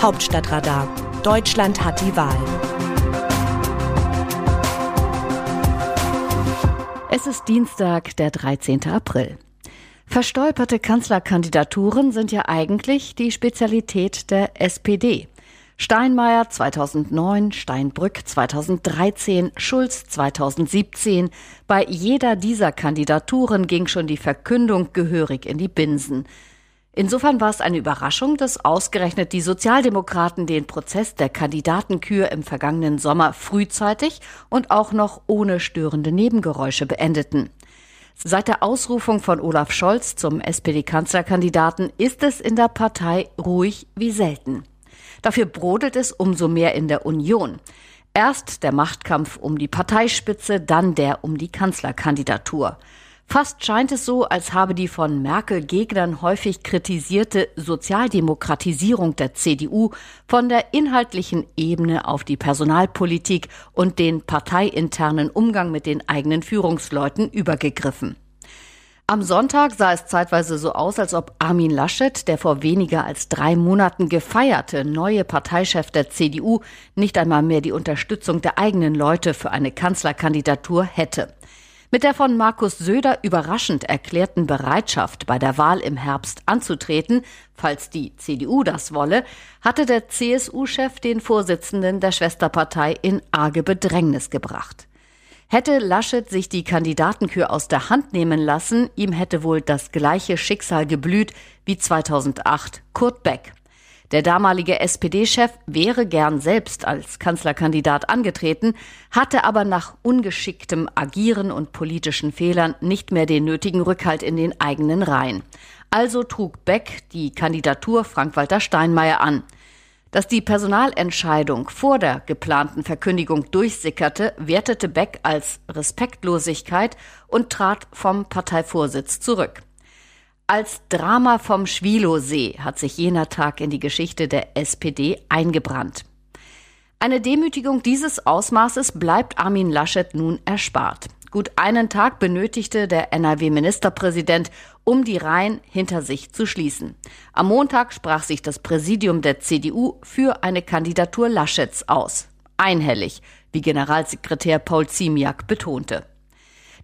Hauptstadtradar. Deutschland hat die Wahl. Es ist Dienstag, der 13. April. Verstolperte Kanzlerkandidaturen sind ja eigentlich die Spezialität der SPD. Steinmeier 2009, Steinbrück 2013, Schulz 2017. Bei jeder dieser Kandidaturen ging schon die Verkündung gehörig in die Binsen. Insofern war es eine Überraschung, dass ausgerechnet die Sozialdemokraten den Prozess der Kandidatenkür im vergangenen Sommer frühzeitig und auch noch ohne störende Nebengeräusche beendeten. Seit der Ausrufung von Olaf Scholz zum SPD-Kanzlerkandidaten ist es in der Partei ruhig wie selten. Dafür brodelt es umso mehr in der Union. Erst der Machtkampf um die Parteispitze, dann der um die Kanzlerkandidatur. Fast scheint es so, als habe die von Merkel-Gegnern häufig kritisierte Sozialdemokratisierung der CDU von der inhaltlichen Ebene auf die Personalpolitik und den parteiinternen Umgang mit den eigenen Führungsleuten übergegriffen. Am Sonntag sah es zeitweise so aus, als ob Armin Laschet, der vor weniger als drei Monaten gefeierte neue Parteichef der CDU, nicht einmal mehr die Unterstützung der eigenen Leute für eine Kanzlerkandidatur hätte. Mit der von Markus Söder überraschend erklärten Bereitschaft, bei der Wahl im Herbst anzutreten, falls die CDU das wolle, hatte der CSU-Chef den Vorsitzenden der Schwesterpartei in arge Bedrängnis gebracht. Hätte Laschet sich die Kandidatenkür aus der Hand nehmen lassen, ihm hätte wohl das gleiche Schicksal geblüht wie 2008 Kurt Beck. Der damalige SPD-Chef wäre gern selbst als Kanzlerkandidat angetreten, hatte aber nach ungeschicktem Agieren und politischen Fehlern nicht mehr den nötigen Rückhalt in den eigenen Reihen. Also trug Beck die Kandidatur Frank-Walter Steinmeier an. Dass die Personalentscheidung vor der geplanten Verkündigung durchsickerte, wertete Beck als Respektlosigkeit und trat vom Parteivorsitz zurück. Als Drama vom Schwilosee hat sich jener Tag in die Geschichte der SPD eingebrannt. Eine Demütigung dieses Ausmaßes bleibt Armin Laschet nun erspart. Gut einen Tag benötigte der NRW-Ministerpräsident, um die Reihen hinter sich zu schließen. Am Montag sprach sich das Präsidium der CDU für eine Kandidatur Laschets aus. Einhellig, wie Generalsekretär Paul Ziemiak betonte.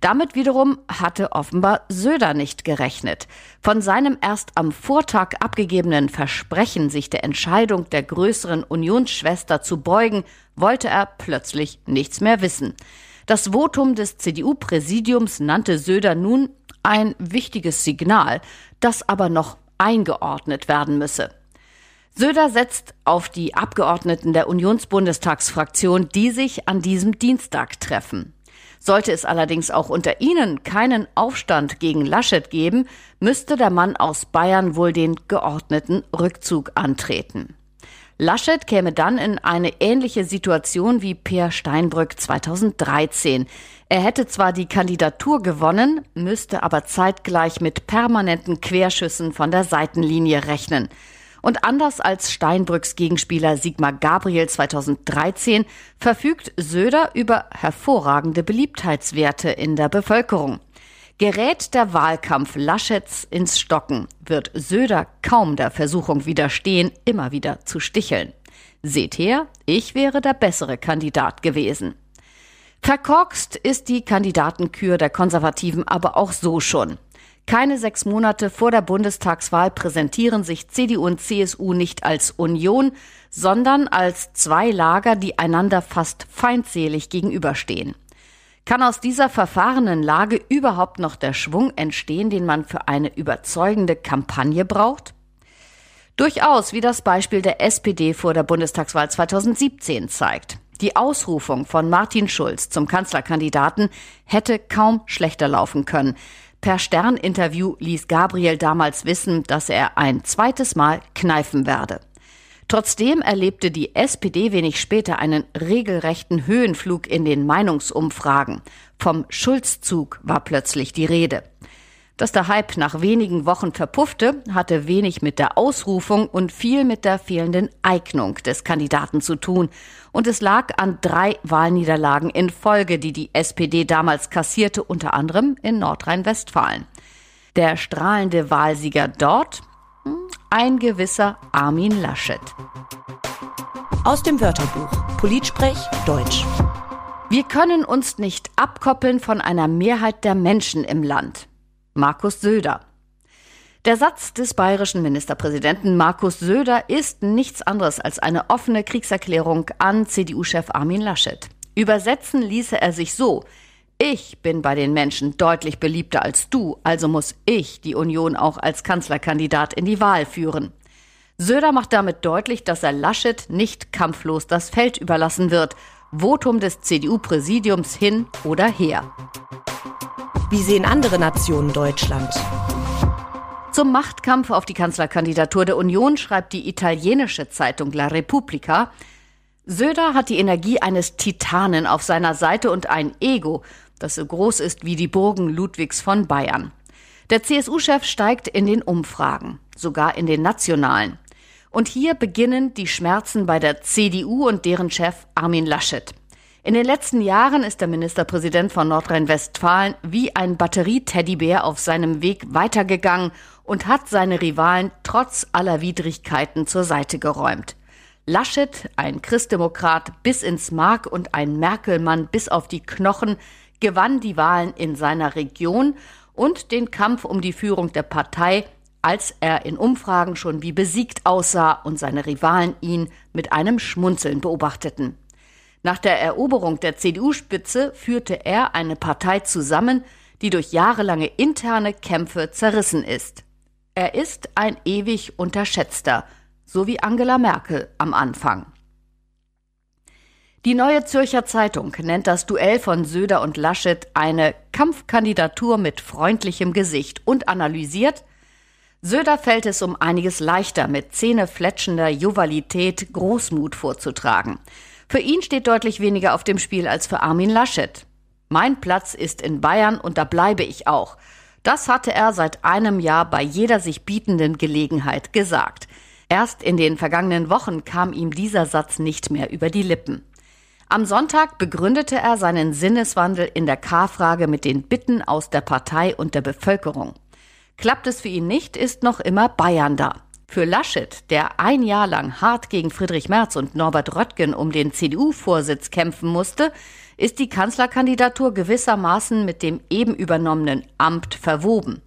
Damit wiederum hatte offenbar Söder nicht gerechnet. Von seinem erst am Vortag abgegebenen Versprechen, sich der Entscheidung der größeren Unionsschwester zu beugen, wollte er plötzlich nichts mehr wissen. Das Votum des CDU-Präsidiums nannte Söder nun ein wichtiges Signal, das aber noch eingeordnet werden müsse. Söder setzt auf die Abgeordneten der Unionsbundestagsfraktion, die sich an diesem Dienstag treffen. Sollte es allerdings auch unter ihnen keinen Aufstand gegen Laschet geben, müsste der Mann aus Bayern wohl den geordneten Rückzug antreten. Laschet käme dann in eine ähnliche Situation wie Peer Steinbrück 2013. Er hätte zwar die Kandidatur gewonnen, müsste aber zeitgleich mit permanenten Querschüssen von der Seitenlinie rechnen. Und anders als Steinbrücks Gegenspieler Sigmar Gabriel 2013 verfügt Söder über hervorragende Beliebtheitswerte in der Bevölkerung. Gerät der Wahlkampf Laschets ins Stocken, wird Söder kaum der Versuchung widerstehen, immer wieder zu sticheln. Seht her, ich wäre der bessere Kandidat gewesen. Verkorkst ist die Kandidatenkür der Konservativen aber auch so schon. Keine sechs Monate vor der Bundestagswahl präsentieren sich CDU und CSU nicht als Union, sondern als zwei Lager, die einander fast feindselig gegenüberstehen. Kann aus dieser verfahrenen Lage überhaupt noch der Schwung entstehen, den man für eine überzeugende Kampagne braucht? Durchaus, wie das Beispiel der SPD vor der Bundestagswahl 2017 zeigt. Die Ausrufung von Martin Schulz zum Kanzlerkandidaten hätte kaum schlechter laufen können. Per Stern-Interview ließ Gabriel damals wissen, dass er ein zweites Mal kneifen werde. Trotzdem erlebte die SPD wenig später einen regelrechten Höhenflug in den Meinungsumfragen. Vom Schulzzug war plötzlich die Rede. Dass der Hype nach wenigen Wochen verpuffte, hatte wenig mit der Ausrufung und viel mit der fehlenden Eignung des Kandidaten zu tun. Und es lag an drei Wahlniederlagen in Folge, die die SPD damals kassierte, unter anderem in Nordrhein-Westfalen. Der strahlende Wahlsieger dort? Hm, ein gewisser Armin Laschet. Aus dem Wörterbuch Politsprech Deutsch. Wir können uns nicht abkoppeln von einer Mehrheit der Menschen im Land. Markus Söder. Der Satz des bayerischen Ministerpräsidenten Markus Söder ist nichts anderes als eine offene Kriegserklärung an CDU-Chef Armin Laschet. Übersetzen ließe er sich so, ich bin bei den Menschen deutlich beliebter als du, also muss ich die Union auch als Kanzlerkandidat in die Wahl führen. Söder macht damit deutlich, dass er Laschet nicht kampflos das Feld überlassen wird. Votum des CDU-Präsidiums hin oder her. Wie sehen andere Nationen Deutschland? Zum Machtkampf auf die Kanzlerkandidatur der Union schreibt die italienische Zeitung La Repubblica, Söder hat die Energie eines Titanen auf seiner Seite und ein Ego, das so groß ist wie die Burgen Ludwigs von Bayern. Der CSU-Chef steigt in den Umfragen, sogar in den nationalen. Und hier beginnen die Schmerzen bei der CDU und deren Chef Armin Laschet. In den letzten Jahren ist der Ministerpräsident von Nordrhein-Westfalen wie ein Batterieteddybär auf seinem Weg weitergegangen und hat seine Rivalen trotz aller Widrigkeiten zur Seite geräumt. Laschet, ein Christdemokrat bis ins Mark und ein Merkelmann bis auf die Knochen, gewann die Wahlen in seiner Region und den Kampf um die Führung der Partei, als er in Umfragen schon wie besiegt aussah und seine Rivalen ihn mit einem Schmunzeln beobachteten. Nach der Eroberung der CDU-Spitze führte er eine Partei zusammen, die durch jahrelange interne Kämpfe zerrissen ist. Er ist ein ewig unterschätzter, so wie Angela Merkel am Anfang. Die Neue Zürcher Zeitung nennt das Duell von Söder und Laschet eine Kampfkandidatur mit freundlichem Gesicht und analysiert, Söder fällt es um einiges leichter, mit zähnefletschender Juvalität Großmut vorzutragen. Für ihn steht deutlich weniger auf dem Spiel als für Armin Laschet. Mein Platz ist in Bayern und da bleibe ich auch. Das hatte er seit einem Jahr bei jeder sich bietenden Gelegenheit gesagt. Erst in den vergangenen Wochen kam ihm dieser Satz nicht mehr über die Lippen. Am Sonntag begründete er seinen Sinneswandel in der K-Frage mit den Bitten aus der Partei und der Bevölkerung. Klappt es für ihn nicht, ist noch immer Bayern da. Für Laschet, der ein Jahr lang hart gegen Friedrich Merz und Norbert Röttgen um den CDU-Vorsitz kämpfen musste, ist die Kanzlerkandidatur gewissermaßen mit dem eben übernommenen Amt verwoben.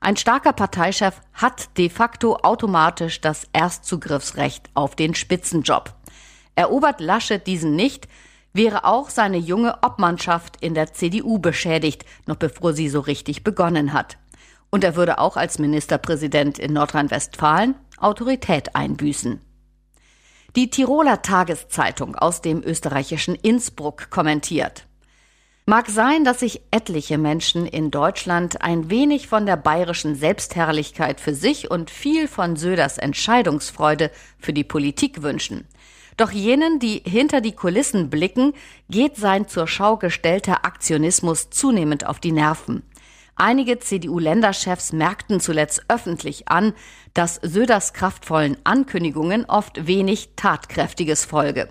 Ein starker Parteichef hat de facto automatisch das Erstzugriffsrecht auf den Spitzenjob. Erobert Laschet diesen nicht, wäre auch seine junge Obmannschaft in der CDU beschädigt, noch bevor sie so richtig begonnen hat. Und er würde auch als Ministerpräsident in Nordrhein-Westfalen Autorität einbüßen. Die Tiroler Tageszeitung aus dem österreichischen Innsbruck kommentiert. Mag sein, dass sich etliche Menschen in Deutschland ein wenig von der bayerischen Selbstherrlichkeit für sich und viel von Söders Entscheidungsfreude für die Politik wünschen. Doch jenen, die hinter die Kulissen blicken, geht sein zur Schau gestellter Aktionismus zunehmend auf die Nerven. Einige CDU-Länderchefs merkten zuletzt öffentlich an, dass Söders kraftvollen Ankündigungen oft wenig Tatkräftiges folge.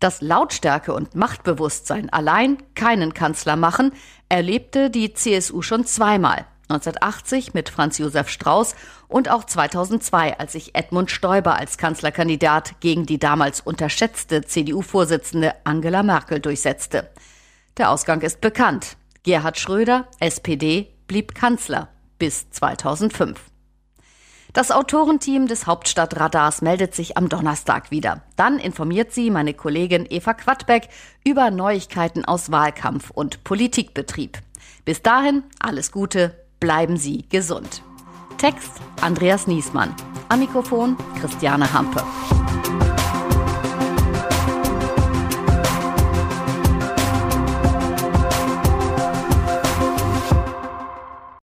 Dass Lautstärke und Machtbewusstsein allein keinen Kanzler machen, erlebte die CSU schon zweimal. 1980 mit Franz Josef Strauß und auch 2002, als sich Edmund Stoiber als Kanzlerkandidat gegen die damals unterschätzte CDU-Vorsitzende Angela Merkel durchsetzte. Der Ausgang ist bekannt. Gerhard Schröder, SPD, blieb Kanzler bis 2005. Das Autorenteam des Hauptstadtradars meldet sich am Donnerstag wieder. Dann informiert sie meine Kollegin Eva Quadbeck über Neuigkeiten aus Wahlkampf und Politikbetrieb. Bis dahin alles Gute, bleiben Sie gesund. Text Andreas Niesmann. Am Mikrofon Christiane Hampe.